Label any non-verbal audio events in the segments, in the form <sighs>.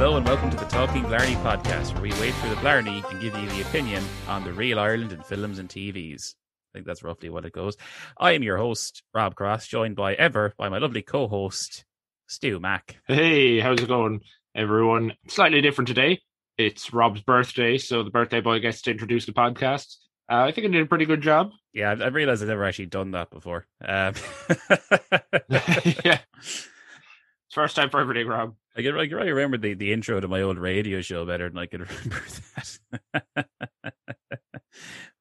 Hello and welcome to the Talking Blarney podcast, where we wade through the Blarney and give you the opinion on the real Ireland in films and TVs. I think that's roughly what it goes. I am your host, Rob Cross, joined by ever by my lovely co-host, Stu Mack. Hey, how's it going, everyone? Slightly different today. It's Rob's birthday, so the birthday boy gets to introduce the podcast. Uh, I think I did a pretty good job. Yeah, I realized I've never actually done that before. Um, <laughs> <laughs> yeah, first time for everything, Rob. I can, I can really remember the, the intro to my old radio show better than I can <laughs> remember that. <laughs>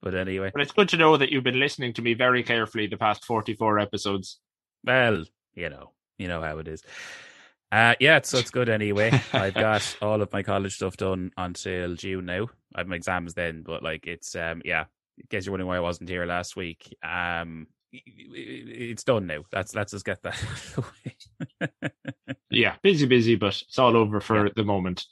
but anyway, But it's good to know that you've been listening to me very carefully the past forty-four episodes. well, you know, you know how it is. Uh, yeah, so it's good anyway. <laughs> I've got all of my college stuff done until June now. I have my exams then, but like it's um yeah. In case you're wondering why I wasn't here last week, um, it's done now. That's let's just get that out of the way. Yeah, busy, busy, but it's all over for Yeah. the moment.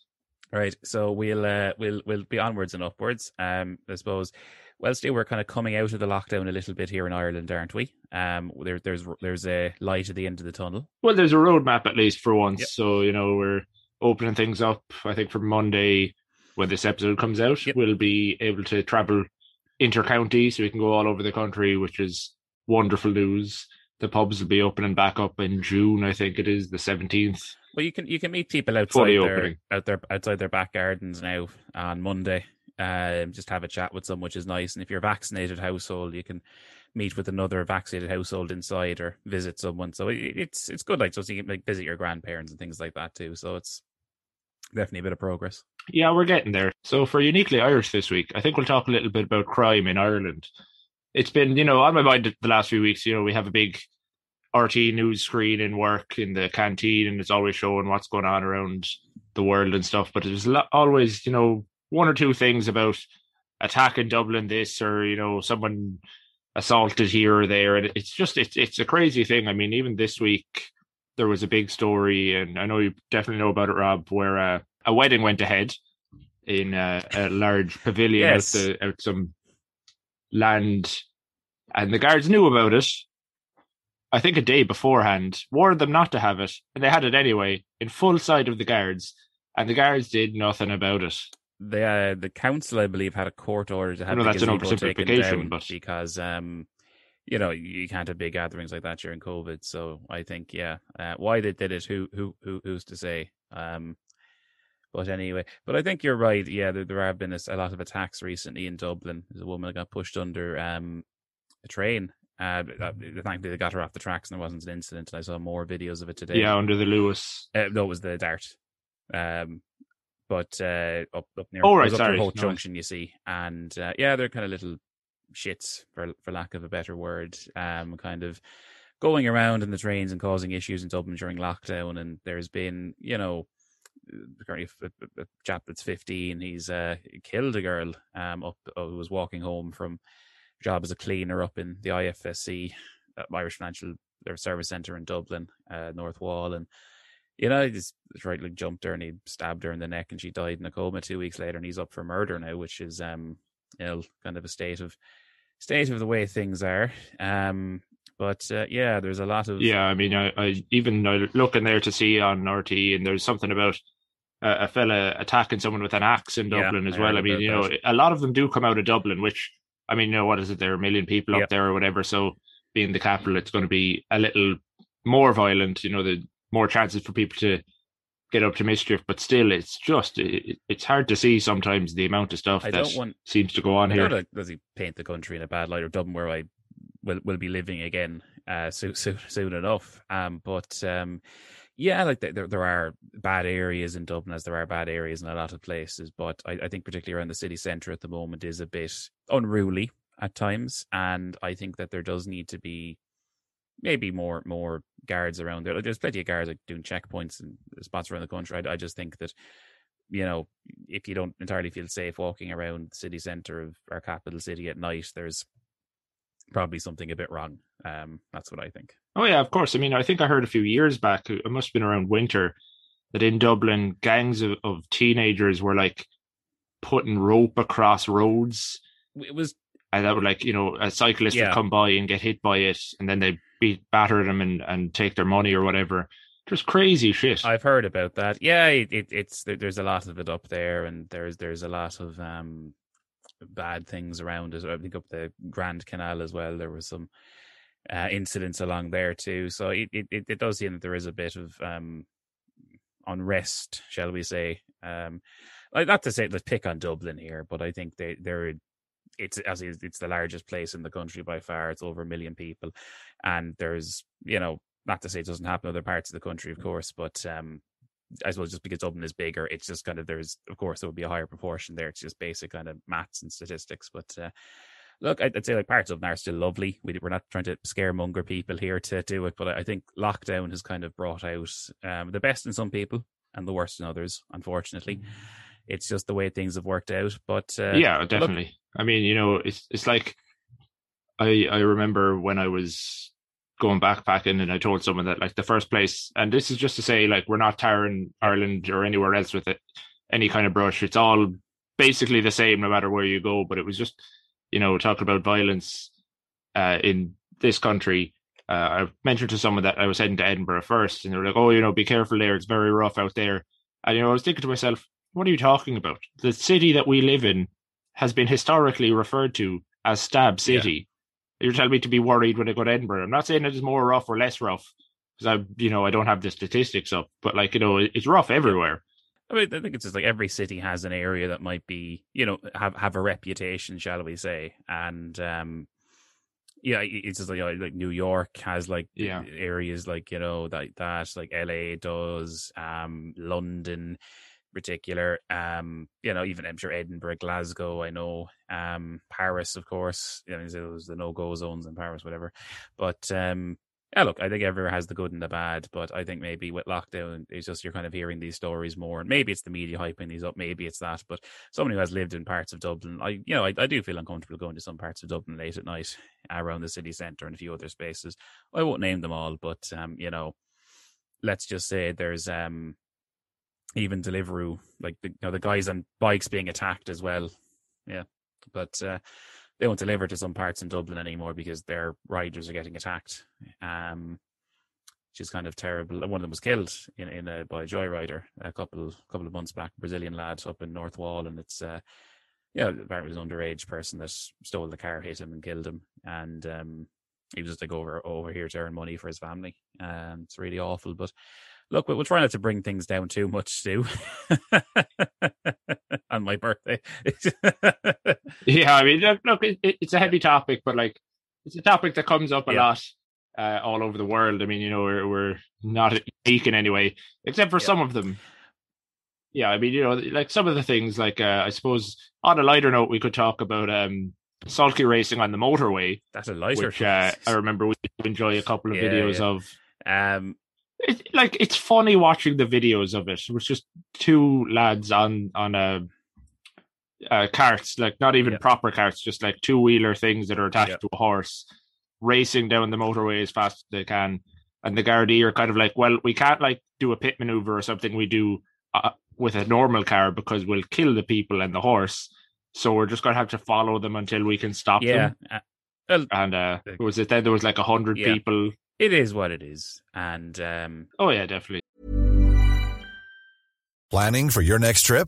All right, so we'll uh, we'll we'll be onwards and upwards. Um, I suppose. Well, still, we're kind of coming out of the lockdown a little bit here in Ireland, aren't we? Um, there, there's there's a light at the end of the tunnel. Well, there's a roadmap at least for once, Yep. so you know we're opening things up. I think from Monday, when this episode comes out, Yep. we'll be able to travel inter-county, so we can go all over the country, which is wonderful news. The pubs will be opening back up in June, I think it is the seventeenth. Well, you can you can meet people outside their opening. out their outside their back gardens now on Monday. Um, just have a chat with them, which is nice. And if you're a vaccinated household, you can meet with another vaccinated household inside or visit someone. So it, it's it's good, like so you can like visit your grandparents and things like that too. So it's definitely a bit of progress. Yeah, we're getting there. So for uniquely Irish this week, I think we'll talk a little bit about crime in Ireland. It's been, you know, on my mind the last few weeks. You know, we have a big RT news screen in work in the canteen, and it's always showing what's going on around the world and stuff. But there's always, you know, one or two things about attack in Dublin, this or you know, someone assaulted here or there, and it's just it's it's a crazy thing. I mean, even this week there was a big story, and I know you definitely know about it, Rob, where uh, a wedding went ahead in uh, a large pavilion Yes. out, the, out some land, and the guards knew about it. I think a day beforehand, warned them not to have it, and they had it anyway in full sight of the guards, and the guards did nothing about it. The uh, the council, I believe, had a court order to have the that's an oversimplification, but- because um, you know, you can't have big gatherings like that during COVID. So I think, yeah, uh, why they did it, who who who who's to say? Um, but anyway, but I think you're right. Yeah, there, there have been a lot of attacks recently in Dublin. There's a woman that got pushed under um, a train. Uh, thankfully, they got her off the tracks and there wasn't an incident. I saw more videos of it today. Yeah, under the Luas. Uh, no, it was the Dart. Um, but uh, up up near, Oh, right, up sorry, no. Junction, you see, and uh, yeah, they're kind of little shits for for lack of a better word. Um, kind of going around in the trains and causing issues in Dublin during lockdown. And there's been, you know, a, chap that's 15. He's uh, killed a girl um up uh, who was walking home from job as a cleaner up in the IFSC, uh, Irish Financial Service Centre in Dublin, uh, North Wall, and you know, he just right like jumped her and he stabbed her in the neck and she died in a coma two weeks later and he's up for murder now, which is um you know, kind of a state of state of the way things are. Um but uh, yeah, there's a lot of Yeah, I mean, I, I even uh, looking there to see on RT, and there's something about a, a fella attacking someone with an axe in Yeah, Dublin as well. heard I mean, you know, a lot of them do come out of Dublin, which I mean, you know, what is it? There are a million people Yeah. up there or whatever. So being the capital, it's going to be a little more violent. You know, the more chances for people to get up to mischief. But still, it's just it, it's hard to see sometimes the amount of stuff I that want seems to go on I here. does he paint the country in a bad light or Dublin where I will will be living again uh soon <laughs> soon, soon enough. Um but um yeah, like there there are bad areas in Dublin as there are bad areas in a lot of places, but I, I think particularly around the city centre at the moment is a bit unruly. at times, and I think that there does need to be maybe more more guards around there. Like, there's plenty of guards like doing checkpoints and spots around the country. I, I just think that you know if you don't entirely feel safe walking around the city center of our capital city at night, there's probably something a bit wrong. Um, that's what I think. Oh yeah, of course. I mean, I think I heard a few years back. It must have been around winter that in Dublin, gangs of, of teenagers were like putting rope across roads. It was and that would like you know a cyclist Yeah. would come by and get hit by it, and then they beat batter them and and take their money or whatever. Just crazy shit. I've heard about that. Yeah, it, it, it's there's a lot of it up there, and there's there's a lot of um bad things around it. I think up the Grand Canal as well. There was some uh, incidents along there too. So it, it, it, does seem that there is a bit of um unrest, shall we say? Um, not to say let's pick on Dublin here, but I think they they're it's as it's the largest place in the country by far. It's over a million people, and there's you know not to say it doesn't happen in other parts of the country, of course, but um, I suppose just because Dublin is bigger, it's just kind of there's of course there would be a higher proportion there. It's just basic kind of maths and statistics, but. Uh, Look, I'd I'd say like parts of them are still lovely. We, we're not trying to scaremonger people here to do it, but I think lockdown has kind of brought out um, the best in some people and the worst in others. Unfortunately, it's just the way things have worked out. But uh, yeah, look, definitely. I mean, you know, it's it's like I I remember when I was going backpacking and I told someone that like the first place, and this is just to say like we're not tarring Ireland or anywhere else with it any kind of brush. It's all basically the same no matter where you go. But it was just you know talking about violence uh, in this country. Uh, I mentioned to someone that I was heading to Edinburgh first, and they were like, "Oh, you know, be careful there. It's very rough out there." And you know, I was thinking to myself, "What are you talking about? The city that we live in has been historically referred to as Stab City. You're telling me to be worried when I go to Edinburgh. I'm not saying it is more rough or less rough because I, you know, I don't have the statistics up, but like you know, it's rough everywhere. I mean, I think it's just like every city has an area that might be, you know, have have a reputation, shall we say, and um, yeah, it's just like, you know, like New York has like Yeah. areas like you know that that like LA does, um, London, particular, um, you know, even I'm sure Edinburgh, Glasgow, I know, um, Paris, of course, you know, there's the no go zones in Paris, whatever, but um, yeah, look, I think everyone has the good and the bad, but I think maybe with lockdown, it's just you're kind of hearing these stories more, and maybe it's the media hyping these up, maybe it's that. But someone who has lived in parts of Dublin, I, you know, I, I do feel uncomfortable going to some parts of Dublin late at night <laughs> around the city centre and a few other spaces. I won't name them all, but um, you know, let's just say there's um, even Deliveroo, like the, you know, the guys on bikes being attacked as well. Yeah, but uh, they won't deliver to some parts in Dublin anymore because their riders are getting attacked. Um, which is kind of terrible. One of them was killed in, in a, by a joyrider a couple couple of months back, Brazilian lad up in North Wall, and it's uh, yeah, apparently it was an underage person that stole the car, hit him, and killed him, and um, he was just like over over here to earn money for his family. Um, it's really awful, but look, we'll try not to bring things down too much, Stu. <laughs> on my birthday. <laughs> Yeah, I mean, look, it, it- it's a heavy topic, but like it's a topic that comes up a Yeah. lot uh, all over the world. I mean, you know, we're we're not unique in any way, except for Yeah. some of them. Yeah, I mean, you know, like some of the things, like uh, I suppose on a lighter note, we could talk about um, sulky racing on the motorway, That's a lighter. which <laughs> uh, I remember we enjoy a couple of Yeah, videos of. um, It, like it's funny watching the videos of it. It was just two lads on on a. Uh, carts, like not even Yeah. proper carts, just like two wheeler things that are attached Yeah. to a horse, racing down the motorway as fast as they can. And the Gardaí are kind of like, well, we can't like do a pit maneuver or something we do uh, with a normal car because we'll kill the people and the horse. So we're just gonna have to follow them until we can stop yeah, them. uh, And uh, was it then there was like a hundred Yeah. people? it is what it is, and um, Oh yeah, definitely. Planning for your next trip?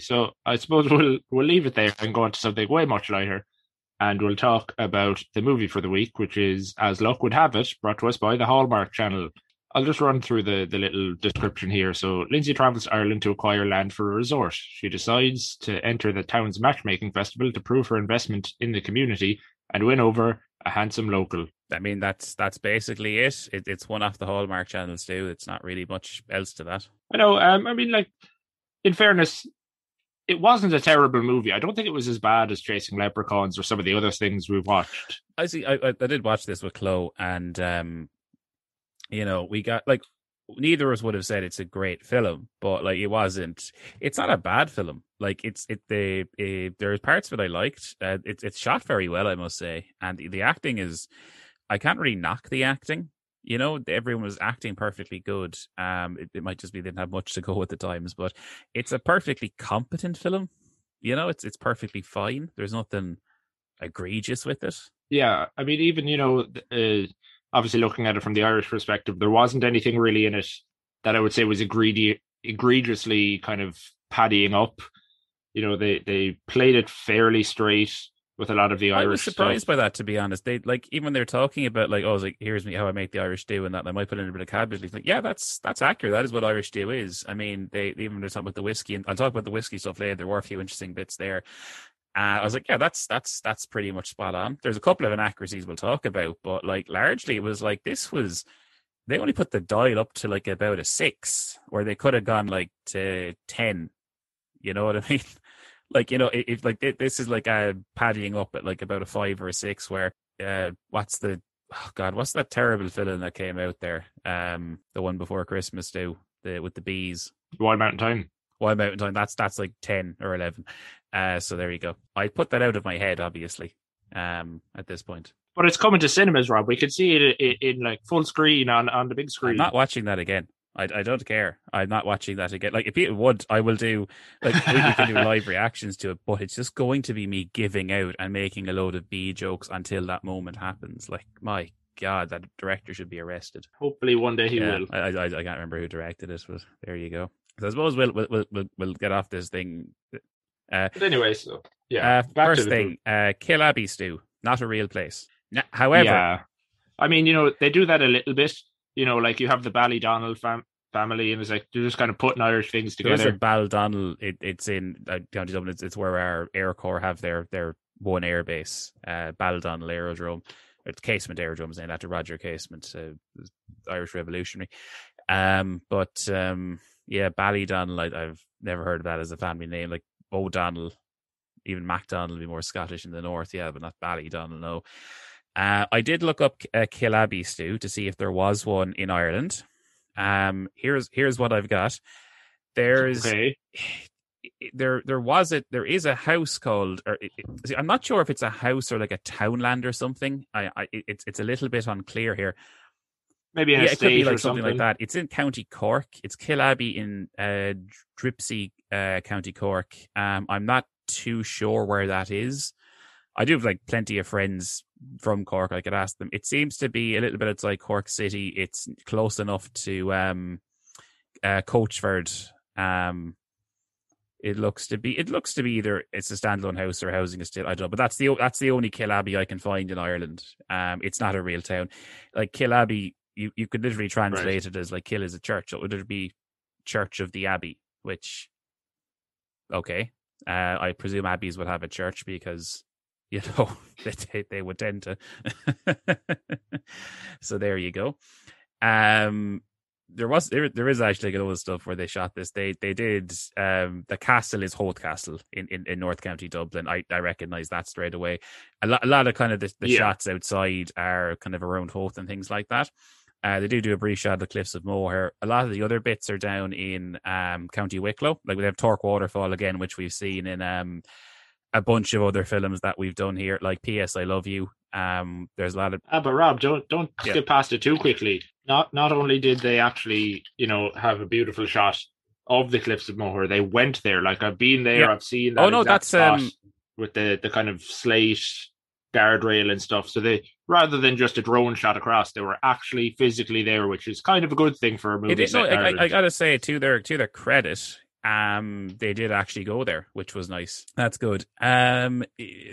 So I suppose we'll we'll leave it there and go on to something way much lighter. And we'll talk about the movie for the week, which is As Luck Would Have It, brought to us by the Hallmark Channel. I'll just run through the, the little description here. So Lindsay travels to Ireland to acquire land for a resort. She decides to enter the town's matchmaking festival to prove her investment in the community and win over a handsome local. I mean, that's that's basically it. it. It's one off the Hallmark channels too. It's not really much else to that. I know. Um, I mean, like, in fairness, it wasn't a terrible movie. I don't think it was as bad as Chasing Leprechauns or some of the other things we've watched. I see. I, I, I did watch this with Chloe, and um, you know, we got like neither of us would have said it's a great film, but like it wasn't. It's not a bad film. Like it's it the it, there's parts that I liked. Uh, it's it's shot very well, I must say, and the acting is. I can't really knock the acting. You know, everyone was acting perfectly good. Um, it, it might just be they didn't have much to go at the times, but it's a perfectly competent film. You know, it's it's perfectly fine. There's nothing egregious with it. Yeah, I mean, even you know, uh, obviously looking at it from the Irish perspective, there wasn't anything really in it that I would say was egregious, egregiously kind of paddying up. You know, they they played it fairly straight with a lot of the Irish. I was surprised stuff. by that, to be honest. They like even they're talking about like, oh, like here's me how I make the Irish stew and that. And I might put in a bit of cabbage. It's like, yeah, that's that's accurate. That is what Irish stew is. I mean, they even they're talking about the whiskey, and I'll talk about the whiskey stuff later. There were a few interesting bits there. Uh, I was like, yeah, that's that's that's pretty much spot on. There's a couple of inaccuracies we'll talk about, but like largely it was like this was they only put the dial up to like about a six, where they could have gone like to ten. You know what I <laughs> mean? Like you know, if, if like this is like a paddying up at like about a five or a six, where uh, what's the oh god, what's that terrible film that came out there? Um, the one before Christmas, too, the with the bees. Wild Mountain Time. Wild Mountain Time. That's that's like ten or eleven. Uh, so there you go. I put that out of my head, obviously. Um, at this point, but it's coming to cinemas, Rob. We could see it in, in like full screen on on the big screen. I'm not watching that again. I, I don't care. I'm not watching that again. Like if people would, I will do like we can do <laughs> live reactions to it, but it's just going to be me giving out and making a load of B jokes until that moment happens. Like my God, that director should be arrested. Hopefully one day he yeah, will. I, I I can't remember who directed it, but there you go. So I suppose we'll we'll we'll, we'll get off this thing. Uh, but anyway, so yeah. Uh, first thing, uh, Kill Stew, not a real place. However, yeah. I mean, you know, they do that a little bit. You know, like you have the Ballydonald fam- family, and it's like they're just kind of putting Irish things together. There's a Ballydonald. It, it's in uh, County Dublin. It's, it's, where our Air Corps have their their one air base, uh, Aerodrome. It's Casement Aerodrome, is named after Roger Casement, uh, Irish Revolutionary. Um, but um, yeah, Ballydonald. I, I've never heard of that as a family name. Like O'Donnell, even MacDonald would be more Scottish in the north, yeah, but not Ballydonald, no. Uh, I did look up uh, Killaby stew to see if there was one in Ireland. Um, here's here's what I've got. There's okay. <sighs> there there was it there is a house called or it, it, I'm not sure if it's a house or like a townland or something. I, I it's it's a little bit unclear here. Maybe yeah, it could be like something. something. like that. It's in County Cork. It's Killaby in uh, Dripsey, uh, County Cork. Um, I'm not too sure where that is. I do have like plenty of friends from Cork. I could ask them. It seems to be a little bit outside Cork City. It's close enough to um, uh, Coachford. Um, it looks to be. It looks to be either it's a standalone house or housing estate. I don't know, but that's the that's the only Killaby I can find in Ireland. Um, it's not a real town. Like Killaby, you you could literally translate Right. it as like Kill is a church. It would be Church of the Abbey, which okay. Uh, I presume abbeys would have a church because <laughs> you know <laughs> they they would tend to. <laughs> so there you go. Um, there was there there is actually a lot of stuff where they shot this. They they did um the castle is Howth Castle in, in, in North County Dublin. I I recognize that straight away. A lot a lot of kind of the, the Yeah. shots outside are kind of around Howth and things like that. Uh, they do do a brief shot of the cliffs of Moher. A lot of the other bits are down in um, County Wicklow. Like we have Torc Waterfall again, which we've seen in um, a bunch of other films that we've done here, like P.S. I Love You. Um, there's a lot of Ah, but Rob, don't don't Yeah. skip past it too quickly. Not not only did they actually, you know, have a beautiful shot of the cliffs of Moher, they went there. Like I've been there, Yeah. I've seen that. Oh, no, that's, um, with the the kind of slate guardrail and stuff. So they rather than just a drone shot across, they were actually physically there, which is kind of a good thing for a movie. It is, no, I, I, I gotta say to their to their credit, um, they did actually go there, which was nice. That's good. Um,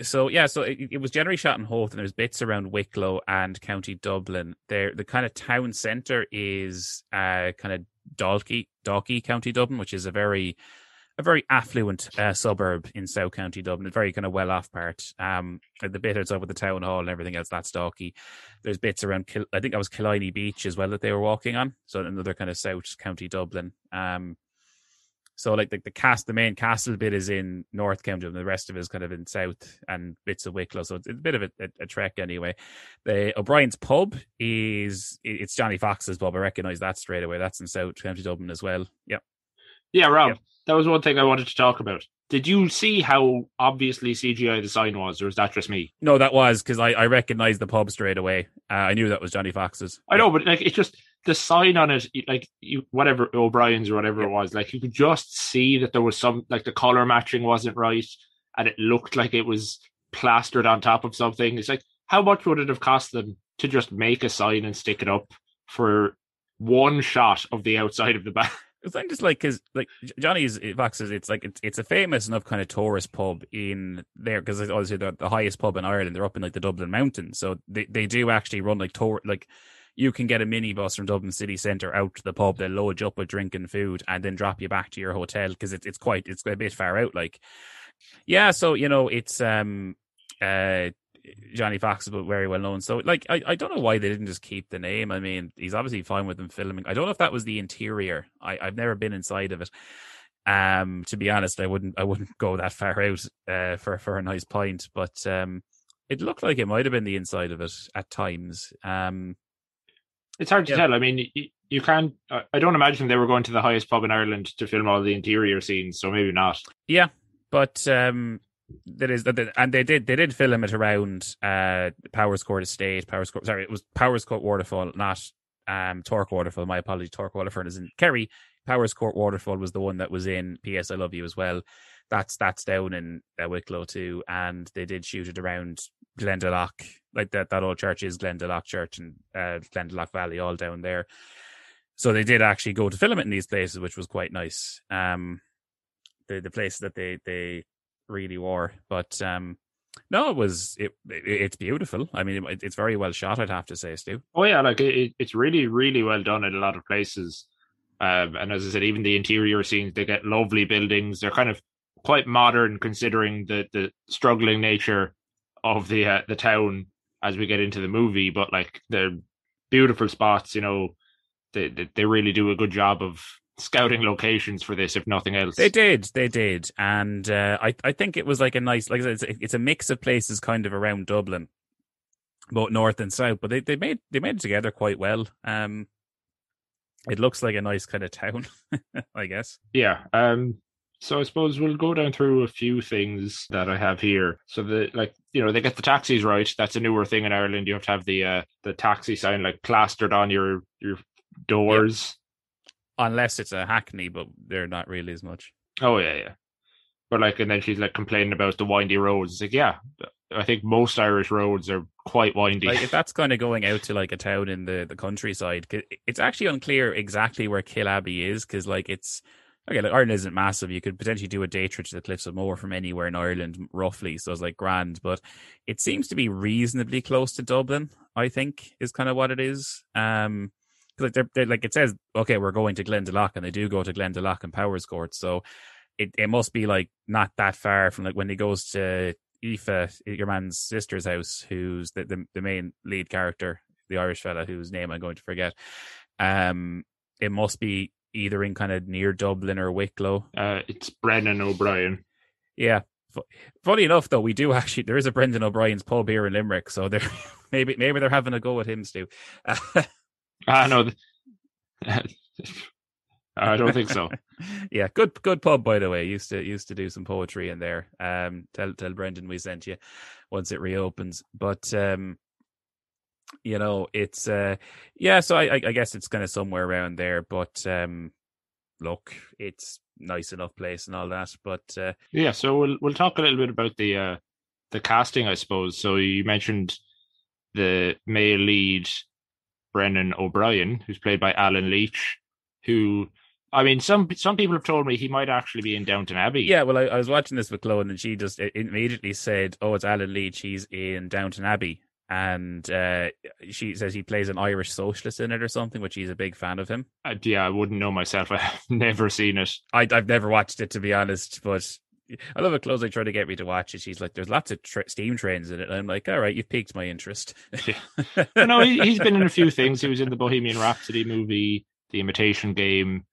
so yeah, so it, it was generally shot in Howth, and there's bits around Wicklow and County Dublin. There, the kind of town centre is uh kind of Dalkey, Dalkey, County Dublin, which is a very a very affluent uh, suburb in South County Dublin, a very kind of well off part. Um, the bit outside with the town hall and everything else, that's Dalkey. There's bits around, Kil- I think that was Killiney Beach as well that they were walking on. So another kind of South County Dublin. Um, so like the, the cast, the main castle bit is in North County, and the rest of it is kind of in South and bits of Wicklow. So it's a bit of a, a, a trek anyway. The O'Brien's pub is it's Johnny Fox's pub. I recognise that straight away. That's in South County Dublin as well. Yep. Yeah, Rob, Yep. that was one thing I wanted to talk about. Did you see how obviously CGI the sign was, or is that just me? No, that was because I, I recognized the pub straight away. Uh, I knew that was Johnny Fox's. I know, but like it's just the sign on it, like you, whatever O'Brien's or whatever it was, like you could just see that there was some like the color matching wasn't right, and it looked like it was plastered on top of something. It's like how much would it have cost them to just make a sign and stick it up for one shot of the outside of the <laughs> back? It's I'm just like because like Johnny's Fox's, it's like it's it's a famous enough kind of tourist pub in there because it's obviously the, the highest pub in Ireland. They're up in like the Dublin mountains, so they they do actually run like tour like. You can get a minibus from Dublin city centre out to the pub. They'll load you up with drink and food, and then drop you back to your hotel because it's it's quite it's a bit far out. Like, yeah, so you know it's um uh Johnny Fox is very well known. So like I, I don't know why they didn't just keep the name. I mean, he's obviously fine with them filming. I don't know if that was the interior. I, I've never been inside of it. Um, to be honest, I wouldn't I wouldn't go that far out uh for, for a nice pint, but um it looked like it might have been the inside of it at times. Um It's hard to Yeah. tell. I mean, you, you can't. I I don't imagine they were going to the highest pub in Ireland to film all the interior scenes, so maybe not. Yeah, but um, that is that, and they did they did film it around uh Powerscourt Estate, Powerscourt. Sorry, it was Powerscourt Waterfall, not um Torc Waterfall. My apologies, Torc Waterfall is in Kerry. Powerscourt Waterfall was the one that was in P.S. I Love You as well. That's that's down in uh, Wicklow too, and they did shoot it around Glendalough, like that. That old church is Glendalough Church and uh, Glendalough Valley, all down there. So they did actually go to film it in these places, which was quite nice. Um, the the places that they they really were, but um, no, it was it, it it's beautiful. I mean, it, it's very well shot. I'd have to say, Stu. Oh yeah, like it, it's really, really well done in a lot of places. Um, and as I said, even the interior scenes, they get lovely buildings. They're kind of quite modern, considering the the struggling nature of the uh, the town as we get into the movie. But like they're beautiful spots. You know, they they, they really do a good job of scouting locations for this, if nothing else. They did, they did, and uh, I I think it was like a nice, like I said, it's, it's a mix of places kind of around Dublin, both north and south. But they, they made they made it together quite well. Um, it looks like a nice kind of town, <laughs> I guess. Yeah. Um. So I suppose we'll go down through a few things that I have here. So the like you know they get the taxis right. That's a newer thing in Ireland. You have to have the uh the taxi sign like plastered on your your doors. Unless it's a Hackney, but they're not really as much. Oh yeah, yeah. But like, and then she's like complaining about the windy roads. It's like, yeah, I think most Irish roads are quite windy. Like if that's <laughs> kind of going out to like a town in the the countryside, it's actually unclear exactly where Killaby is because like it's okay. Like Ireland isn't massive. You could potentially do a day trip to the Cliffs of Moher from anywhere in Ireland, roughly. So it's like grand, but it seems to be reasonably close to Dublin. I think is kind of what it is. Um, like they're, they're like it says, okay, we're going to Glendalough, and they do go to Glendalough and Powerscourt. So it it must be like not that far from like when he goes to Aoife, your man's sister's house, who's the, the the main lead character, the Irish fella whose name I'm going to forget. Um, it must be either in kind of near Dublin or Wicklow. uh, it's Brennan O'Brien. Yeah. Funny enough, though, we do actually there is a Brendan O'Brien's pub here in Limerick, so they're <laughs> maybe maybe they're having a go at him, Stu. <laughs> Ah, no. th- <laughs> I don't think so. <laughs> yeah, good good pub by the way. Used to used to do some poetry in there. Um, tell tell Brendan we sent you once it reopens. But um, you know, it's uh, yeah. So I I guess it's kind of somewhere around there. But um, look, it's nice enough place and all that. But uh, yeah, so we'll we'll talk a little bit about the uh, the casting, I suppose. So you mentioned the male lead, Brendan O'Brien, who's played by Allen Leech, who I mean, some some people have told me he might actually be in Downton Abbey. Yeah, well, I, I was watching this with Chloe, and she just immediately said, "Oh, it's Allen Leech. He's in Downton Abbey," and uh, she says he plays an Irish socialist in it or something, which he's a big fan of him. Uh, yeah, I wouldn't know myself. <laughs> I've never seen it. I, have never watched it to be honest, but I love it. Close. Like try to get me to watch it. She's like, "There's lots of tra- steam trains in it." And I'm like, "All right, you've piqued my interest." yeah. <laughs> no, he, has been in a few things. He was in the Bohemian Rhapsody movie, The Imitation Game,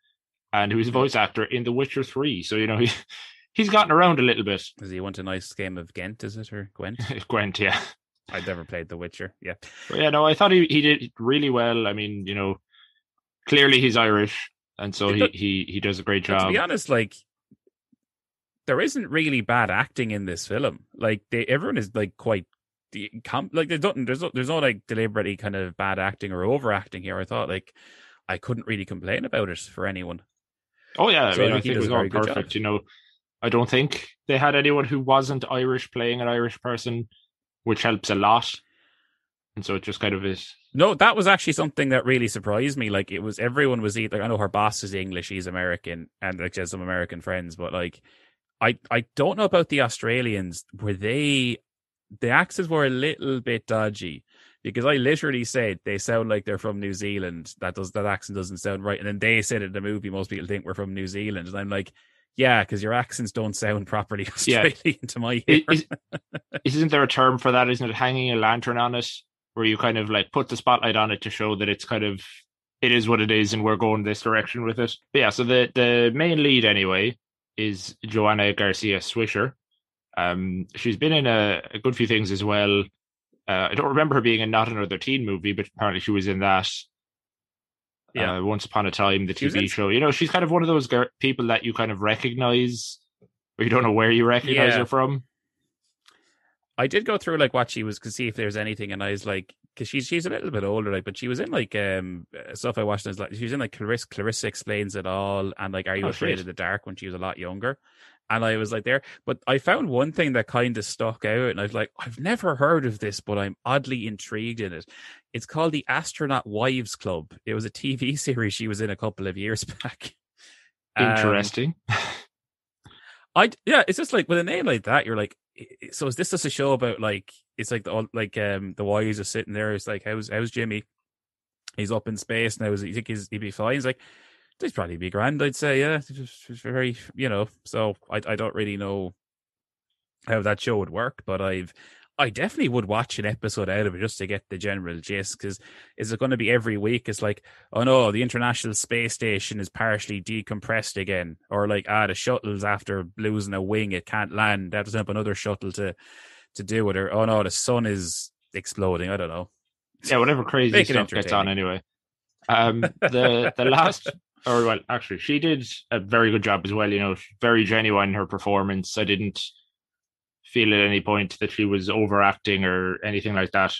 and he was a voice actor in The Witcher Three. So you know he he's gotten around a little bit. Does he want a nice game of Ghent? Is it or Gwent? <laughs> Gwent, yeah. I've never played The Witcher. Yeah. But yeah, no, I thought he, he did really well. I mean, you know, clearly he's Irish, and so he, he he does a great job. To be honest, like there isn't really bad acting in this film. Like they, everyone is like quite like there's not there's no, there's no like deliberately kind of bad acting or overacting here. I thought like I couldn't really complain about it for anyone. Oh yeah, I mean I, I think it was all perfect. You know, I don't think they had anyone who wasn't Irish playing an Irish person which helps a lot. And so it just kind of is. No, that was actually something that really surprised me. Like it was everyone was either I know her boss is English, he's American, and like she has some American friends, but like I I don't know about the Australians. Were they the accents were a little bit dodgy because I literally said they sound like they're from New Zealand. That does that accent doesn't sound right. And then they said in the movie most people think we're from New Zealand, and I'm like, yeah, because your accents don't sound properly <laughs> Australian yeah. to my ear. Is, isn't there a term for that? Isn't it hanging a lantern on it, where you kind of like put the spotlight on it to show that it's kind of it is what it is, and we're going this direction with it. But yeah, so the the main lead anyway is Joanna Garcia Swisher. Um, she's been in a, a good few things as well. Uh, I don't remember her being in Not Another Teen movie, but apparently she was in that yeah. Uh, Once Upon a Time, the TV show. You know, she's kind of one of those people that you kind of recognize, but you don't know where you recognize yeah. her from. I did go through like what she was to see if there's anything, and I was like, because she's she's a little bit older, like, but she was in like um stuff I watched. And like she was in like Clarissa, Clarissa explains it all, and like Are You oh, Afraid of the Dark when she was a lot younger. And I was like there, but I found one thing that kind of stuck out, and I was like, I've never heard of this, but I'm oddly intrigued in it. It's called the Astronaut Wives Club. It was a TV <laughs> series she was in a couple of years <laughs> back. Interesting. Um, I yeah, it's just like with a name like that, you're like, so is this just a show about like it's like the like um the wives are sitting there? It's like how's how's Jimmy? He's up in space now. Is he think he's, he'd be fine? He's like, they'd probably be grand. I'd say, yeah, just very, you know. So I, I don't really know how that show would work, but I've, I definitely would watch an episode out of it just to get the general gist. Because is it going to be every week? It's like, oh no, the International Space Station is partially decompressed again, or like, ah, the shuttle's after losing a wing, it can't land. They have to send up another shuttle to to do it, or oh no, the sun is exploding. I don't know. Yeah, whatever crazy stuff gets on anyway. Um, the the <laughs> last or well, actually, she did a very good job as well. You know, very genuine in her performance. I didn't feel at any point that she was overacting or anything like that.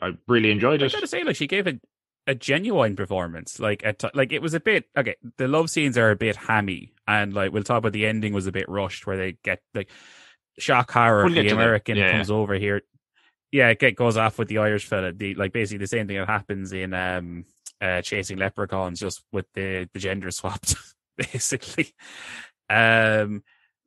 I really enjoyed it. I gotta say, like she gave a a genuine performance. Like at t- like it was a bit okay. The love scenes are a bit hammy, and like we'll talk about the ending was a bit rushed, where they get like shock horror. We'll the American yeah, comes yeah. over here. Yeah, it goes off with the Irish fella. The like basically the same thing that happens in um uh, chasing leprechauns just with the, the gender swapped, <laughs> basically. Um,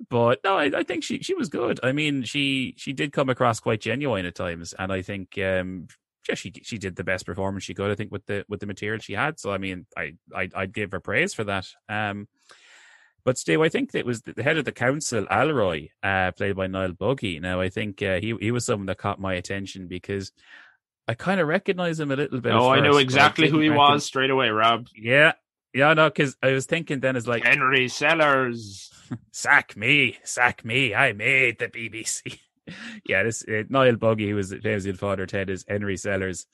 but no, I, I, think she she was good. I mean, she she did come across quite genuine at times, and I think um, yeah, she she did the best performance she could. I think with the with the material she had. So I mean, I I I'd give her praise for that. Um, but Steve, I think it was the head of the council, Alroy, uh, played by Niall Buggy. Now, I think uh, he he was someone that caught my attention because I kind of recognize him a little bit. Oh, I know exactly who he was straight away, Rob. Yeah, yeah, no, because I was thinking then is like Henry Sellers. <laughs> sack me, sack me. I made the BBC. <laughs> yeah, this uh, Niall Buggy, who was famous in Father Ted, is Henry Sellers.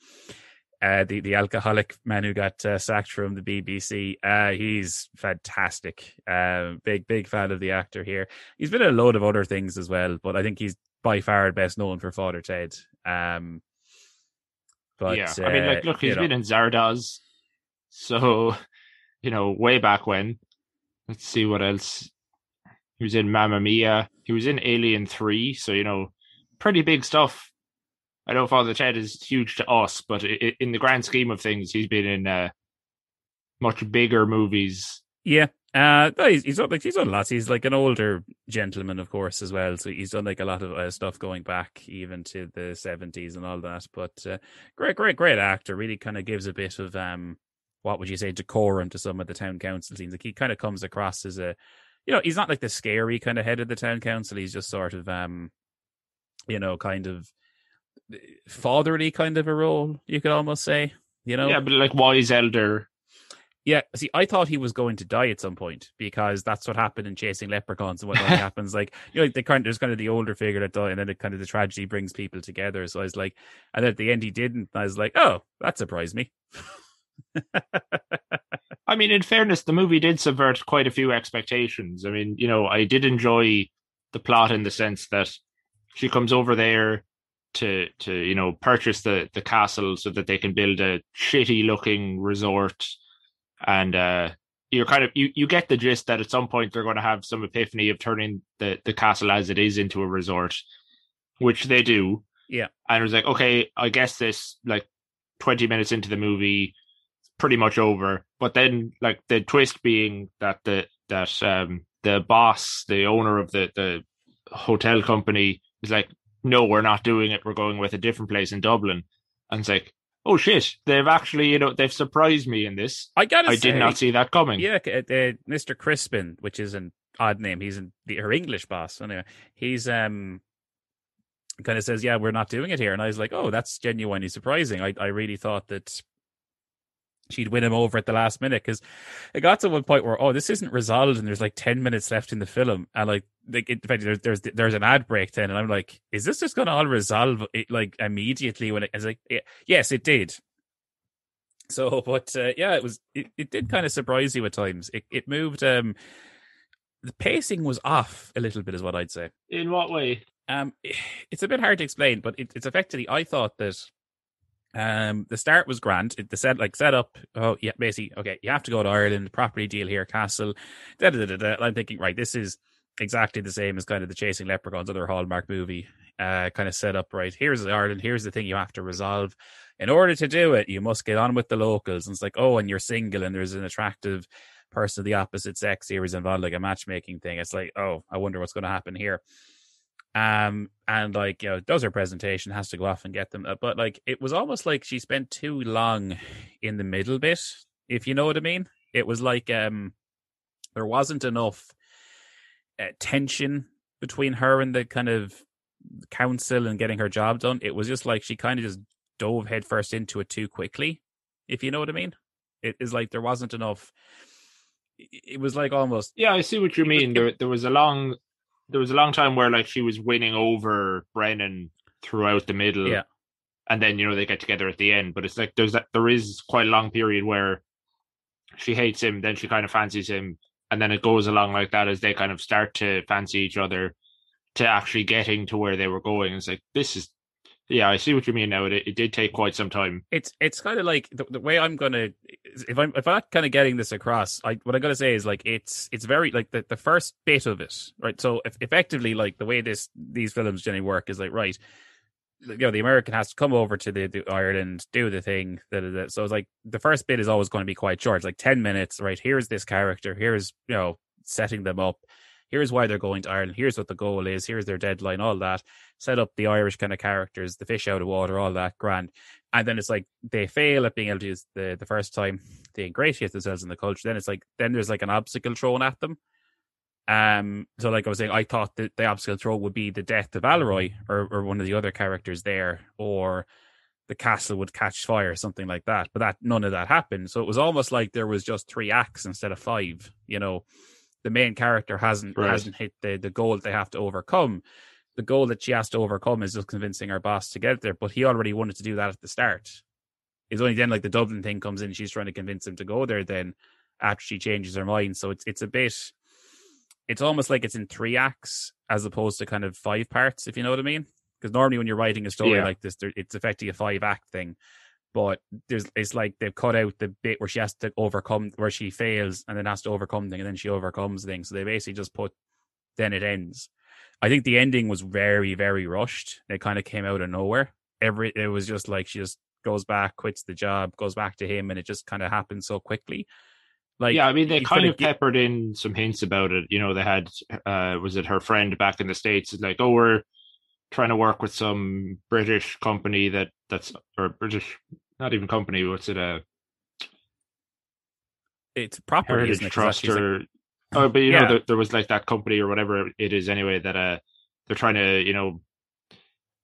Uh, the the alcoholic man who got uh, sacked from the BBC. Uh, he's fantastic. Uh, big big fan of the actor here. He's been in a load of other things as well, but I think he's by far best known for Father Ted. Um, but yeah, I mean, like, uh, look, he's been know, in Zardoz, so <laughs> you know, way back when. Let's see what else. He was in Mamma Mia. He was in Alien Three, so you know, pretty big stuff. I know Father Ted is huge to us, but in the grand scheme of things, he's been in uh, much bigger movies. yeah. Uh, he's he's done, like he's done lots. He's like an older gentleman, of course, as well. So he's done like a lot of uh, stuff going back even to the seventies and all that. But uh, great, great, great actor. Really kind of gives a bit of um, what would you say, decorum to some of the town council scenes. Like he kind of comes across as a, you know, he's not like the scary kind of head of the town council. He's just sort of um, you know, kind of fatherly kind of a role. You could almost say, you know, Yeah, but like wise elder. yeah, see, I thought he was going to die at some point because that's what happened in Chasing Leprechauns and what <laughs> happens. Like, you know, like the kind there's kind of the older figure that died, and then it kind of the tragedy brings people together. So I was like, and at the end he didn't. And I was like, oh, that surprised me. <laughs> I mean, in fairness, the movie did subvert quite a few expectations. I mean, you know, I did enjoy the plot in the sense that she comes over there to to you know purchase the the castle so that they can build a shitty looking resort, and uh you're kind of you you get the gist that at some point they're going to have some epiphany of turning the the castle as it is into a resort, which they do. Yeah. and it was like, okay, I guess this like twenty minutes into the movie pretty much over. But then like the twist being that the that um the boss, the owner of the the hotel company is like, No, we're not doing it, we're going with a different place in Dublin. And it's like, Oh shit, they've actually, you know, they've surprised me in this. I gotta I say, did not see that coming. Yeah, uh, uh, Mr. Crispin, which is an odd name. He's in the, her English boss. Anyway, he's um kind of says, "Yeah, we're not doing it here," and I was like, "Oh, that's genuinely surprising." I I really thought that she'd win him over at the last minute because it got to one point where oh, this isn't resolved, and there's like ten minutes left in the film, and like like fact there's there's there's an ad break then, and I'm like, is this just gonna all resolve it, like immediately when it, it's like yeah, yes, it did. So, <laughs> but uh, yeah, it was it, it did kind of surprise you at times. It it moved. Um, the pacing was off a little bit, is what I'd say. In what way? Um, <sighs> it's a bit hard to explain, but it, it's effectively. I thought that um the start was grand. It, the set like set up. Oh yeah, basically okay. You have to go to Ireland. Property deal here, castle. Da, da, da, da. I'm thinking right. This is exactly the same as kind of the Chasing Leprechauns other Hallmark movie. Uh, kind of set up right. Here's Ireland. Here's the thing you have to resolve. In order to do it, you must get on with the locals. And it's like, oh, and you're single, and there's an attractive person of the opposite sex here is involved, like a matchmaking thing. It's like, oh, I wonder what's going to happen here. Um, and like, you know, does her presentation, has to go off and get them. Uh, But like, it was almost like she spent too long in the middle bit, if you know what I mean. It was like, um, there wasn't enough uh, tension between her and the kind of council and getting her job done. It was just like she kind of just dove headfirst into it too quickly, if you know what I mean. It is like there wasn't enough. It was like almost Yeah, I see what you mean. There, there was a long, there was a long time where like she was winning over Brennan throughout the middle. Yeah. and then you know they get together at the end. But it's like there's that there is quite a long period where she hates him, then she kind of fancies him, and then it goes along like that as they kind of start to fancy each other to actually getting to where they were going. It's like this is, yeah, I see what you mean now. It it did take quite some time. it's it's kind of like the, the way I'm gonna if I'm if I'm not kind of getting this across, I what I'm gonna say is like it's it's very like the, the first bit of it, right? So if, effectively, like the way this these films generally work is like right, you know, the American has to come over to the, the Ireland, do the thing. So it's like the first bit is always going to be quite short, it's like ten minutes, right? Here's this character, here's you know setting them up. Here's why they're going to Ireland. Here's what the goal is. Here's their deadline. All that. Set up the Irish kind of characters, the fish out of water, all that grand and then it's like they fail at being able to use the the first time they ingratiate themselves in the culture then it's like then there's like an obstacle thrown at them um so like i was saying i thought that the obstacle throw would be the death of Alroy or, or one of the other characters there or the castle would catch fire something like that but that none of that happened so it was almost like there was just three acts instead of five you know the main character hasn't Right. hasn't hit the the goal they have to overcome the goal that she has to overcome is just convincing her boss to get there, but he already wanted to do that at the start. it's only then like the Dublin thing comes in. She's trying to convince him to go there. Then after she changes her mind, so it's it's a bit. It's almost like it's in three acts as opposed to kind of five parts, if you know what I mean. Because normally when you're writing a story Yeah. like this, it's effectively a five act thing. But there's it's like they've cut out the bit where she has to overcome where she fails and then has to overcome thing and then she overcomes things. So they basically just put then it ends. I think the ending was very, very rushed. It kind of came out of nowhere. Every it was just like she just goes back, quits the job, goes back to him, and it just kind of happened so quickly. Like yeah, I mean, they kind of gi- peppered in some hints about it. You know, they had, uh, was it her friend back in the States? Like, oh, we're trying to work with some British company that that's, or British, not even company, what's it, uh, it's property, Heritage it? Trust like- or, oh, but you Yeah. know, there, there was like that company or whatever it is anyway that, uh, they're trying to, you know,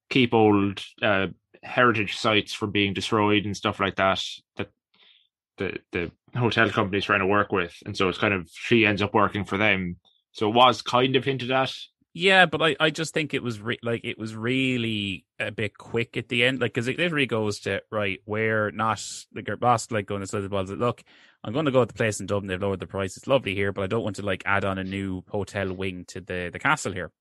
keep old, uh, heritage sites from being destroyed and stuff like that, that the, the hotel company is trying to work with. And so it's kind of, she ends up working for them. So it was kind of hinted at. Yeah, but I, I just think it was re- like it was really a bit quick at the end, like because it literally goes to right where not like your boss like going to say the balls. Look, I'm going to go to the place in Dublin. They've lowered the price. It's lovely here, but I don't want to like add on a new hotel wing to the the castle here.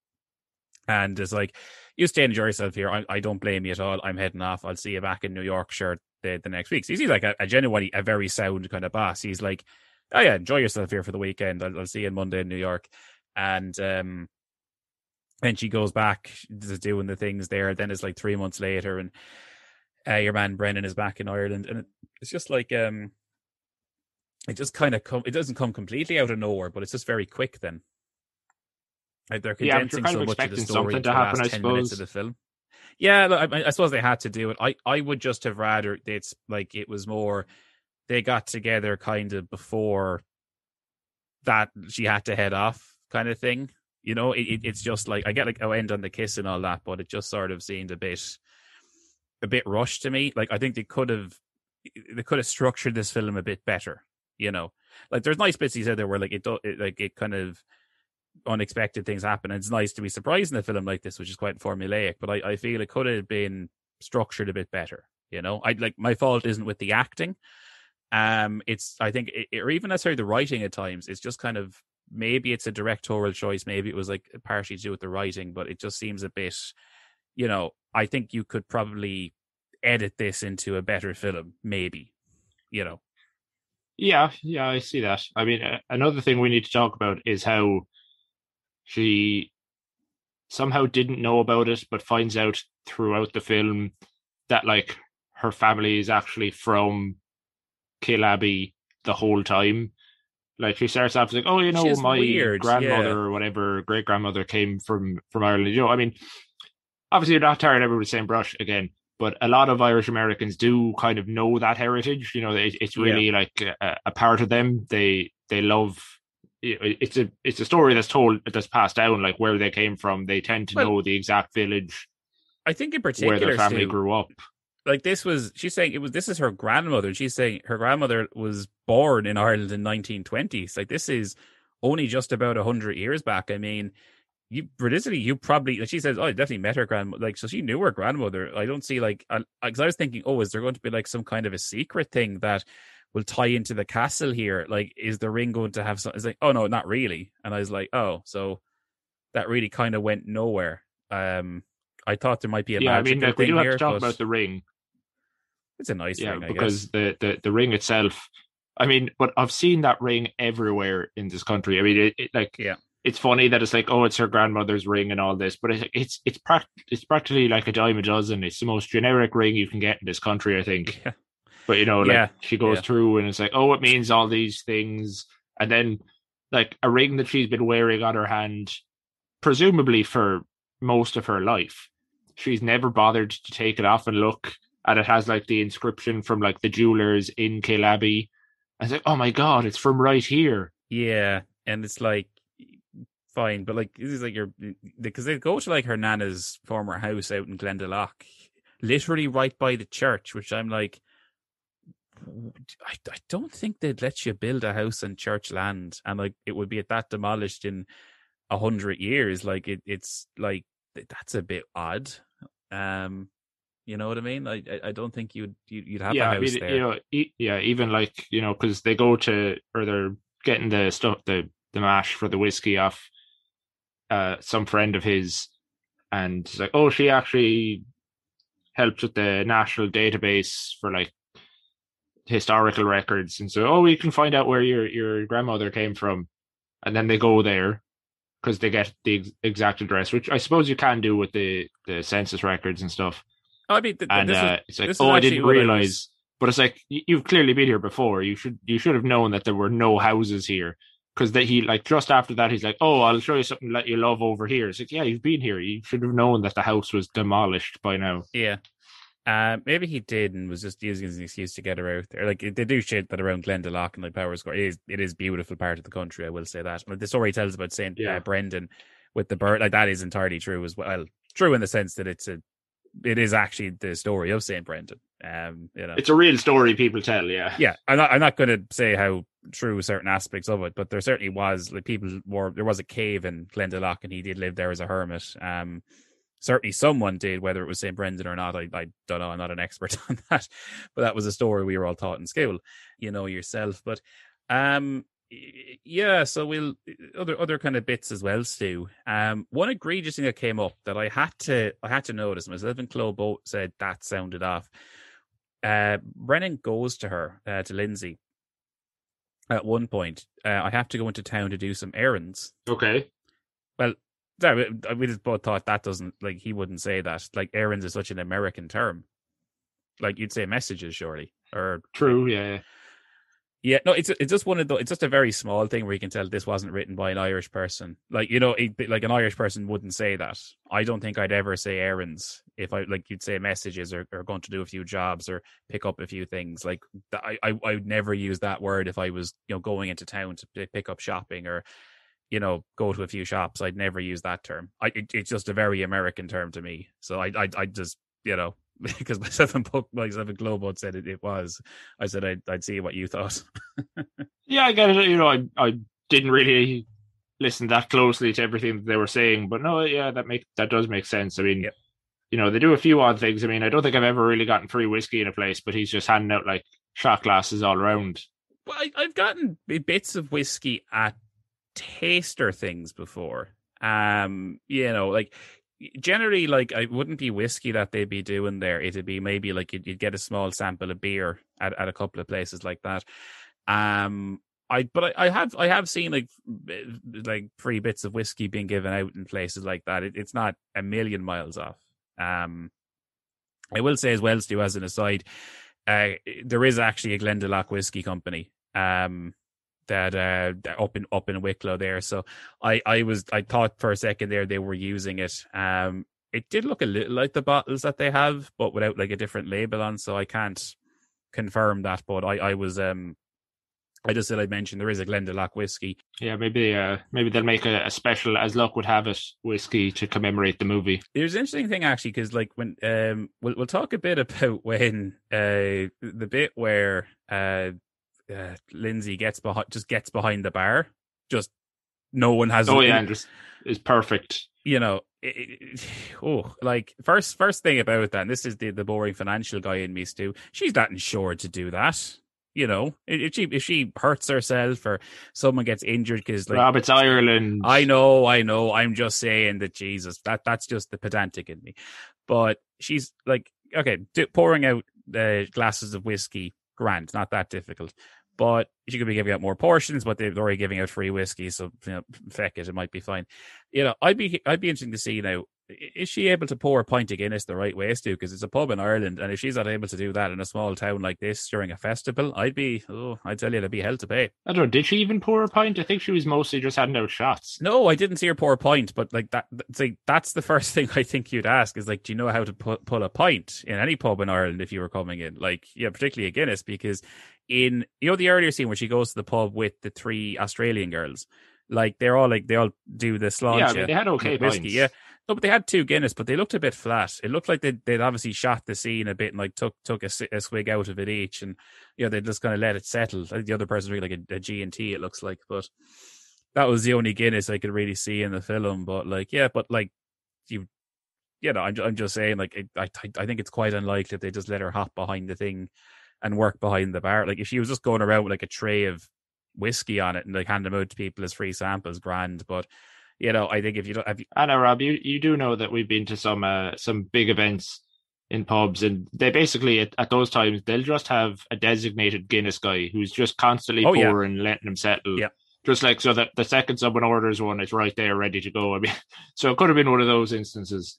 And it's like you stay and enjoy yourself here. I, I don't blame you at all. I'm heading off. I'll see you back in New York, sure, the, the next week. So he's like a, a genuinely a very sound kind of boss. He's like, oh yeah, enjoy yourself here for the weekend. I'll, I'll see you on Monday in New York. And um, and she goes back to doing the things there. Then it's like three months later, and uh, your man Brendan is back in Ireland, and it's just like um, it just kind of come. It doesn't come completely out of nowhere, but it's just very quick. Then like they're Yeah, condensing kind so of much of the story into to the happen, last I ten minutes of the film. Yeah, look, I, I suppose they had to do it. I I would just have rather it's like it was more they got together kind of before that she had to head off kind of thing. You know, it, it, it's just like I get like oh end on the kiss and all that, but it just sort of seemed a bit a bit rushed to me. Like I think they could have they could have structured this film a bit better. You know, like there's nice bits he said there where like it, do, it like it kind of unexpected things happen. And it's nice to be surprised in a film like this, which is quite formulaic. But I, I feel it could have been structured a bit better. You know, I like my fault isn't with the acting. Um, it's I think it, or even necessarily the writing at times. It's just kind of maybe it's a directorial choice. Maybe it was like partially to do with the writing, but it just seems a bit. You know, I think you could probably edit this into a better film. Maybe, you know. Yeah, yeah, I see that. I mean, uh, another thing we need to talk about is how she somehow didn't know about it, but finds out throughout the film that like her family is actually from Killaby the whole time. Like she starts off like, oh, you know, my weird, grandmother yeah. or whatever, great grandmother came from from Ireland. You know, I mean, obviously you're not tarring everyone with the same brush again, but a lot of Irish Americans do kind of know that heritage. You know, it, it's Yeah. really like a, a part of them. They they love. It- It's a it's a story that's told that's passed down, like where they came from. They tend to Well, know the exact village I think in particular where their family Stu, grew up. like this was she's saying it was this is her grandmother she's saying her grandmother was born in Ireland in 1920s like this is only just about 100 years back i mean you realistically you probably like she says oh i definitely met her grandmother like so she knew her grandmother i don't see like because I, was thinking oh is there going to be like some kind of a secret thing that will tie into the castle here like is the ring going to have something? it's like oh no not really and i was like oh so that really kind of went nowhere um i thought there might be a Yeah, I mean, we do have here to talk about the ring. it's a nice yeah, ring I because guess. the, the the ring itself. I mean, but I've seen that ring everywhere in this country. I mean, it, it like Yeah. it's funny that it's like, oh, it's her grandmother's ring and all this, but it's it's it's prac- it's practically like a dime a dozen. It's the most generic ring you can get in this country, I think. <laughs> Yeah. But you know, like Yeah, she goes yeah. through and it's like, oh, it means all these things, and then like a ring that she's been wearing on her hand, presumably for most of her life. She's never bothered to take it off and look, and it has like the inscription from like the jewelers in Killaby. I was like, oh my god, it's from right here. Yeah, and it's like fine, but like this is like your because they go to like her nana's former house out in Glendalough, literally right by the church, which I'm like, I, I don't think they'd let you build a house on church land, and like it would be at that demolished in a hundred years. Like it, it's like that's a bit odd. Um, You know what I mean? I I don't think you'd you'd have yeah, a house I mean, there. you know, e- yeah, even like you know, because they go to or they're getting the stuff, the the mash for the whiskey off uh some friend of his, and it's like, oh, she actually helped with the national database for like historical records, and so oh, we can find out where your your grandmother came from, and then they go there because they get the ex- exact address, which I suppose you can do with the the census records and stuff. oh, I mean, th- And this is- uh, it's like, oh, I didn't what I was- realize. But it's like you've clearly been here before. You should you should have known that there were no houses here because that he like just after that he's like, oh, I'll show you something that you love over here. It's like, yeah, you've been here. You should have known that the house was demolished by now. Yeah. Uh, maybe he did and was just using it as an excuse to get her out there. Like they do shit that around Glendalough and like Powerscourt. It is it is beautiful part of the country. I will say that. Like, the story tells about Saint Yeah. uh, Brendan with the bird. Like that is entirely true as well. True in the sense that it's a it is actually the story of Saint Brendan. Um, you know, It's a real story people tell. Yeah, yeah, I'm not. I'm not going to say how true certain aspects of it, but there certainly was like people were. There was a cave in Glendalough, and he did live there as a hermit. Um, certainly someone did, whether it was St. Brendan or not. I, I don't know. I'm not an expert <laughs> on that, but that was a story we were all taught in school. You know yourself, but um, yeah. So we'll other other kind of bits as well, Stu. Um, one egregious thing that came up that I had to I had to notice myself and Chloe both said that sounded off. Uh, Brendan goes to her uh, to Lindsay at one point. Uh, I have to go into town to do some errands. okay. Well, that, we- uh, we just both thought that doesn't like he wouldn't say that. Like errands is such an American term. Like you'd say messages, surely, or True. Yeah. yeah, no, it's it's just one of the it's just a very small thing where you can tell this wasn't written by an Irish person. Like you know, it, like an Irish person wouldn't say that. I don't think I'd ever say errands if I like you'd say messages or, or going to do a few jobs or pick up a few things. Like I I I would never use that word if I was you know going into town to pick up shopping or you know go to a few shops. I'd never use that term. I it, it's just a very American term to me. So I I I just you know. <laughs> Because myself and Puck, myself and Globo said it, it was. I said I'd, I'd see what you thought. <laughs> Yeah, I get it. You know, I I didn't really listen that closely to everything that they were saying, but no, yeah, that make that does make sense. I mean, Yep. you know, they do a few odd things. I mean, I don't think I've ever really gotten free whiskey in a place, but he's just handing out like shot glasses all around. Well, I, I've gotten bits of whiskey at taster things before. Um, you know, like generally, like I wouldn't be whiskey that they'd be doing there. It'd be maybe like you'd, you'd get a small sample of beer at, at a couple of places like that. Um, I but I, I have I have seen like like free bits of whiskey being given out in places like that. It, it's not a million miles off. Um, I will say as well, Stu, as an aside, uh, there is actually a Glendalough whiskey company um, that uh, that up in up in Wicklow there. So I I was I thought for a second there they were using it. Um, it did look a little like the bottles that they have, but without like a different label on. So I can't confirm that, but I I was um. I just said I'd mention there is a Glendalough whiskey. Yeah, maybe uh maybe they'll make a, a special as luck would have it whiskey to commemorate the movie. There's an interesting thing actually because like when um we'll we'll talk a bit <laughs> about when uh the bit where uh, uh Lindsay gets behind just gets behind the bar, just no one has. Oh yeah, and is perfect. you know, it, it- <sighs> oh, like first first thing about that, and this is the the boring financial guy in me, Stu. She's not insured to do that. You know, if she if she hurts herself or someone gets injured because like Rob, it's Ireland. I know, I know. I'm just saying that Jesus, that that's just the pedantic in me. But she's like, okay, d- pouring out the glasses of whiskey, grand, not that difficult. But she could be giving out more portions, but they're already giving out free whiskey, so you know, feck it, it might be fine. You know, I'd be I'd be interested to see now. Is she able to pour a pint of Guinness the right way, Stu? Because it's a pub in Ireland, and if she's not able to do that in a small town like this during a festival, I'd be, oh, I tell you, there'd be hell to pay. I don't know. Did she even pour a pint? I think she was mostly just handing out shots. No, I didn't see her pour a pint, but like that, that's the first <laughs> thing I think you'd ask is like, do you know how to pu- pull a pint in any pub in Ireland if you were coming in? Like, yeah, particularly a Guinness, because in you know the earlier scene where she goes to the pub with the three Australian girls, like they're all like they all do the sláinte. Yeah, I mean, they had okay whiskey, pints. yeah. No, but they had two Guinness, but they looked a bit flat. It looked like they'd, they'd obviously shot the scene a bit and like took took a, a swig out of it each, and you know they just kind of let it settle. The other person drinking like a, G and T. It looks like, but that was the only Guinness I could really see in the film. But like, yeah, but like you you know, I'm I'm just saying, like, it, I I think it's quite unlikely they just let her hop behind the thing and work behind the bar. Like, if she was just going around with like a tray of whiskey on it and like hand them out to people as free samples, grand. But you know, I think if you don't, have you, I know, Rob, you you do know that we've been to some uh, some big events in pubs, and they basically at, at, those times they'll just have a designated Guinness guy who's just constantly oh, pouring, yeah. letting them settle. Yeah. Just like so that the second someone orders one, it's right there, ready to go. I mean, <laughs> so it could have been one of those instances.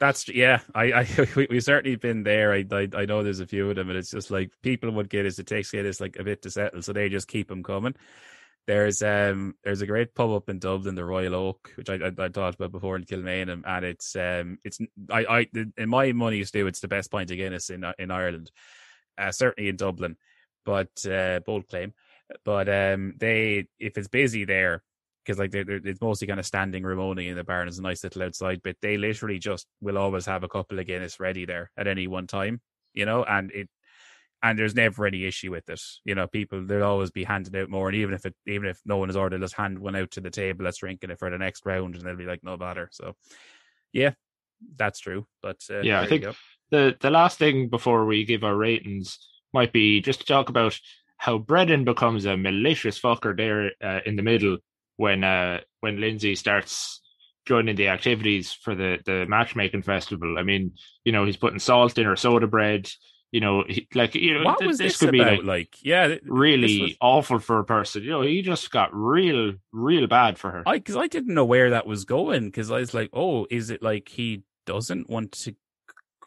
That's yeah. I, I <laughs> we, have certainly been there. I, I, I know there's a few of them, and it's just like people would get us. It takes Guinness like a bit to settle, so they just keep them coming. There's um there's a great pub up in Dublin, the Royal Oak, which I I, I talked about before in Kilmainham, and it's um it's I I in my money still it's the best pint of Guinness in in Ireland, uh, certainly in Dublin, but uh, bold claim. But um they if it's busy there because like they're, they're, it's mostly kind of standing room only in the bar and it's a nice little outside but they literally just will always have a couple of Guinness ready there at any one time you know and it and there's never any issue with it. You know, people they'll always be handing out more, and even if it even if no one has ordered, let's hand one out to the table, let's drinking it for the next round, and they'll be like, no bother. So, yeah, that's true. But uh, yeah, I think the the last thing before we give our ratings might be just to talk about how Brendan becomes a malicious fucker there uh, in the middle when uh, when Lindsay starts joining the activities for the the matchmaking festival. I mean, you know, he's putting salt in her soda bread you know, he, like you know, what th- was this, this could about? be like, like yeah, th- really was... awful for a person. You know, he just got real, real bad for her. I because I didn't know where that was going because I was like, oh, is it like he doesn't want to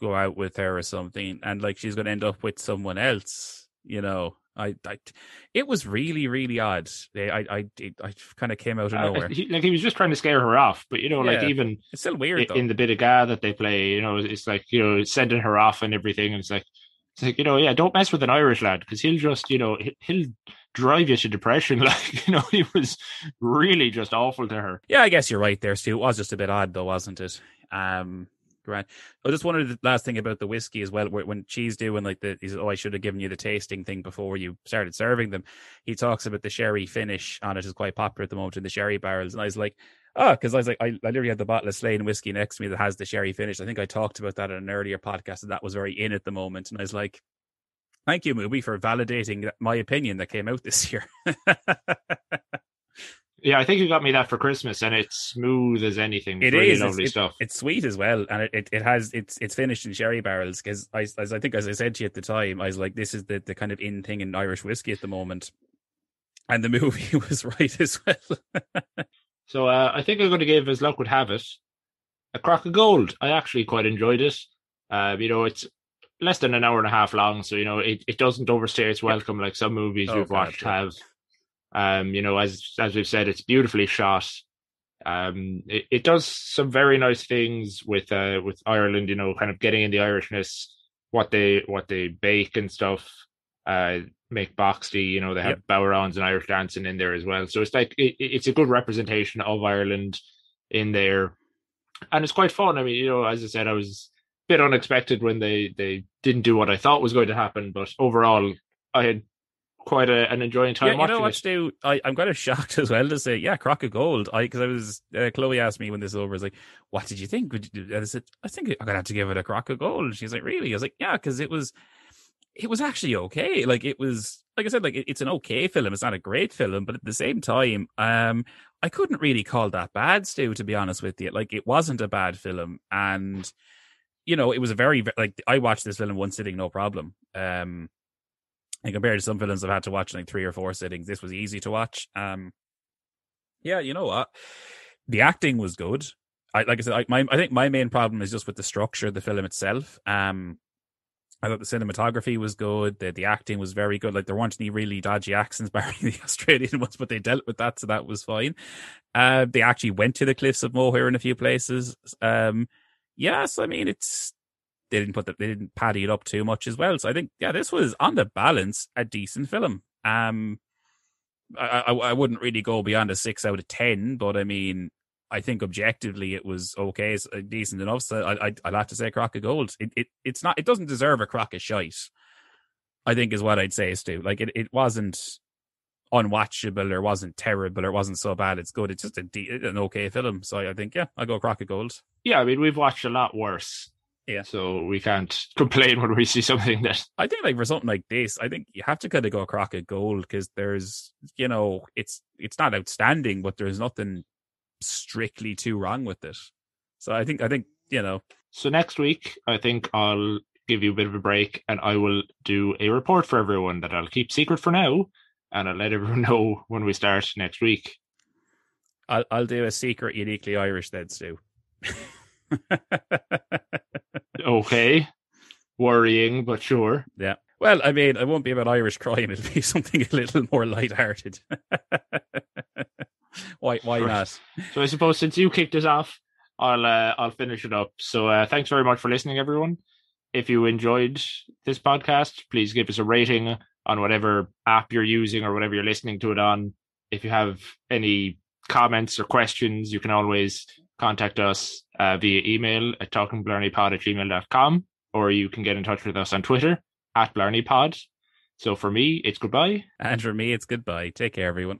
go out with her or something, and like she's going to end up with someone else? You know, I, I, it was really, really odd. I, I, I, I kind of came out of nowhere. Uh, he, like he was just trying to scare her off, but you know, yeah. like even it's still weird in, in the bit of guy that they play. You know, it's like you know sending her off and everything, and it's like it's like, you know, yeah, don't mess with an Irish lad because he'll just, you know, he'll drive you to depression. <laughs> Like, you know, he was really just awful to her. Yeah, I guess you're right there, Stu. It was just a bit odd, though, wasn't it? Um, Grant. I just wanted the last thing about the whiskey as well. When she's doing like the, he says, "Oh, I should have given you the tasting thing before you started serving them." He talks about the sherry finish on it is quite popular at the moment in the sherry barrels, and I was like, Oh, because I was like, I, I literally had the bottle of Slane whiskey next to me that has the sherry finish. I think I talked about that in an earlier podcast, and that was very in at the moment. And I was like, thank you, movie, for validating my opinion that came out this <laughs> year. yeah, I think you got me that for Christmas, and it's smooth as anything. It really is lovely it's, stuff. It, it's sweet as well, and it, it, it has it's it's finished in sherry barrels. Because I, as I think as I said to you at the time, I was like, this is the the kind of in thing in Irish whiskey at the moment, and the <laughs> movie was right as well. <laughs> So uh, I think I'm going to give, as luck would have it, a crock of gold. I actually quite enjoyed it. Uh, you know, it's less than an hour and a half long, so you know it, it doesn't overstay its welcome like some movies oh, we've watched have. Um, you know, as as we've said, it's beautifully shot. Um, it, it does some very nice things with uh with Ireland. You know, kind of getting in the Irishness, what they what they bake and stuff. Uh, make Boxty, you know, they have yep. bodhráns and Irish dancing in there as well. So it's like it, it's a good representation of Ireland in there, and it's quite fun. I mean, you know, as I said, I was a bit unexpected when they they didn't do what I thought was going to happen, but overall, I had quite a, an enjoying time. Yeah, you know what, Stu? I, I'm kind of shocked <laughs> as well to say, yeah, crock of gold. I because I was uh, Chloe asked me when this was over, I was like, what did you think? Would you, I said, I think I'm gonna have to give it a crock of gold. She's like, really? I was like, yeah, because it was it was actually okay. Like it was, like I said, like it's an okay film. It's not a great film, but at the same time, um, I couldn't really call that bad, Stu. To be honest with you, like it wasn't a bad film, and you know, it was a very like I watched this film in one sitting, no problem. Um, and compared to some films I've had to watch in like three or four sittings, this was easy to watch. Um, yeah, you know what, the acting was good. I like I said, I, my I think my main problem is just with the structure of the film itself. Um, I thought the cinematography was good. The the acting was very good. Like there weren't any really dodgy accents, <laughs> barring the Australian ones, but they dealt with that, so that was fine. Uh, they actually went to the cliffs of Moher in a few places. Um, yes, I mean it's they didn't put the, they didn't paddy it up too much as well. So I think yeah, this was on the balance a decent film. Um, I, I, I wouldn't really go beyond a six out of ten, but I mean I think objectively it was okay, it's uh, decent enough. So I, I, would have to say crock of gold. It, it it's not. It doesn't deserve a crock of shite. I think is what I'd say, Stu. Like it, it wasn't unwatchable or wasn't terrible or wasn't so bad. It's good. It's just a de- an okay film. So I think, yeah, I'll go Crock of Gold. Yeah, I mean, we've watched a lot worse. Yeah. So we can't <laughs> complain when we see something that. I think, like for something like this, I think you have to kind of go Crock of Gold because there's, you know, it's it's not outstanding, but there's nothing strictly too wrong with it. So I think, I think, you know. So next week, I think I'll give you a bit of a break and I will do a report for everyone that I'll keep secret for now and I'll let everyone <laughs> know when we start next week. I'll I'll do a secret uniquely Irish then, Stu. <laughs> okay. Worrying, but sure. Yeah. Well, I mean, it won't be about Irish crime. It'll be <laughs> something a little more light-hearted. <laughs> why? Why not? So I suppose since you kicked us off, I'll uh, I'll finish it up. So uh, thanks very much for listening, everyone. If you enjoyed this podcast, please give us a rating on whatever app you're using or whatever you're listening to it on. If you have any comments or questions, you can always contact us uh, via email at talkingblarneypod at gmail.com or you can get in touch with us on Twitter at blarneypod. So for me, it's goodbye. And for me, it's goodbye. Take care, everyone.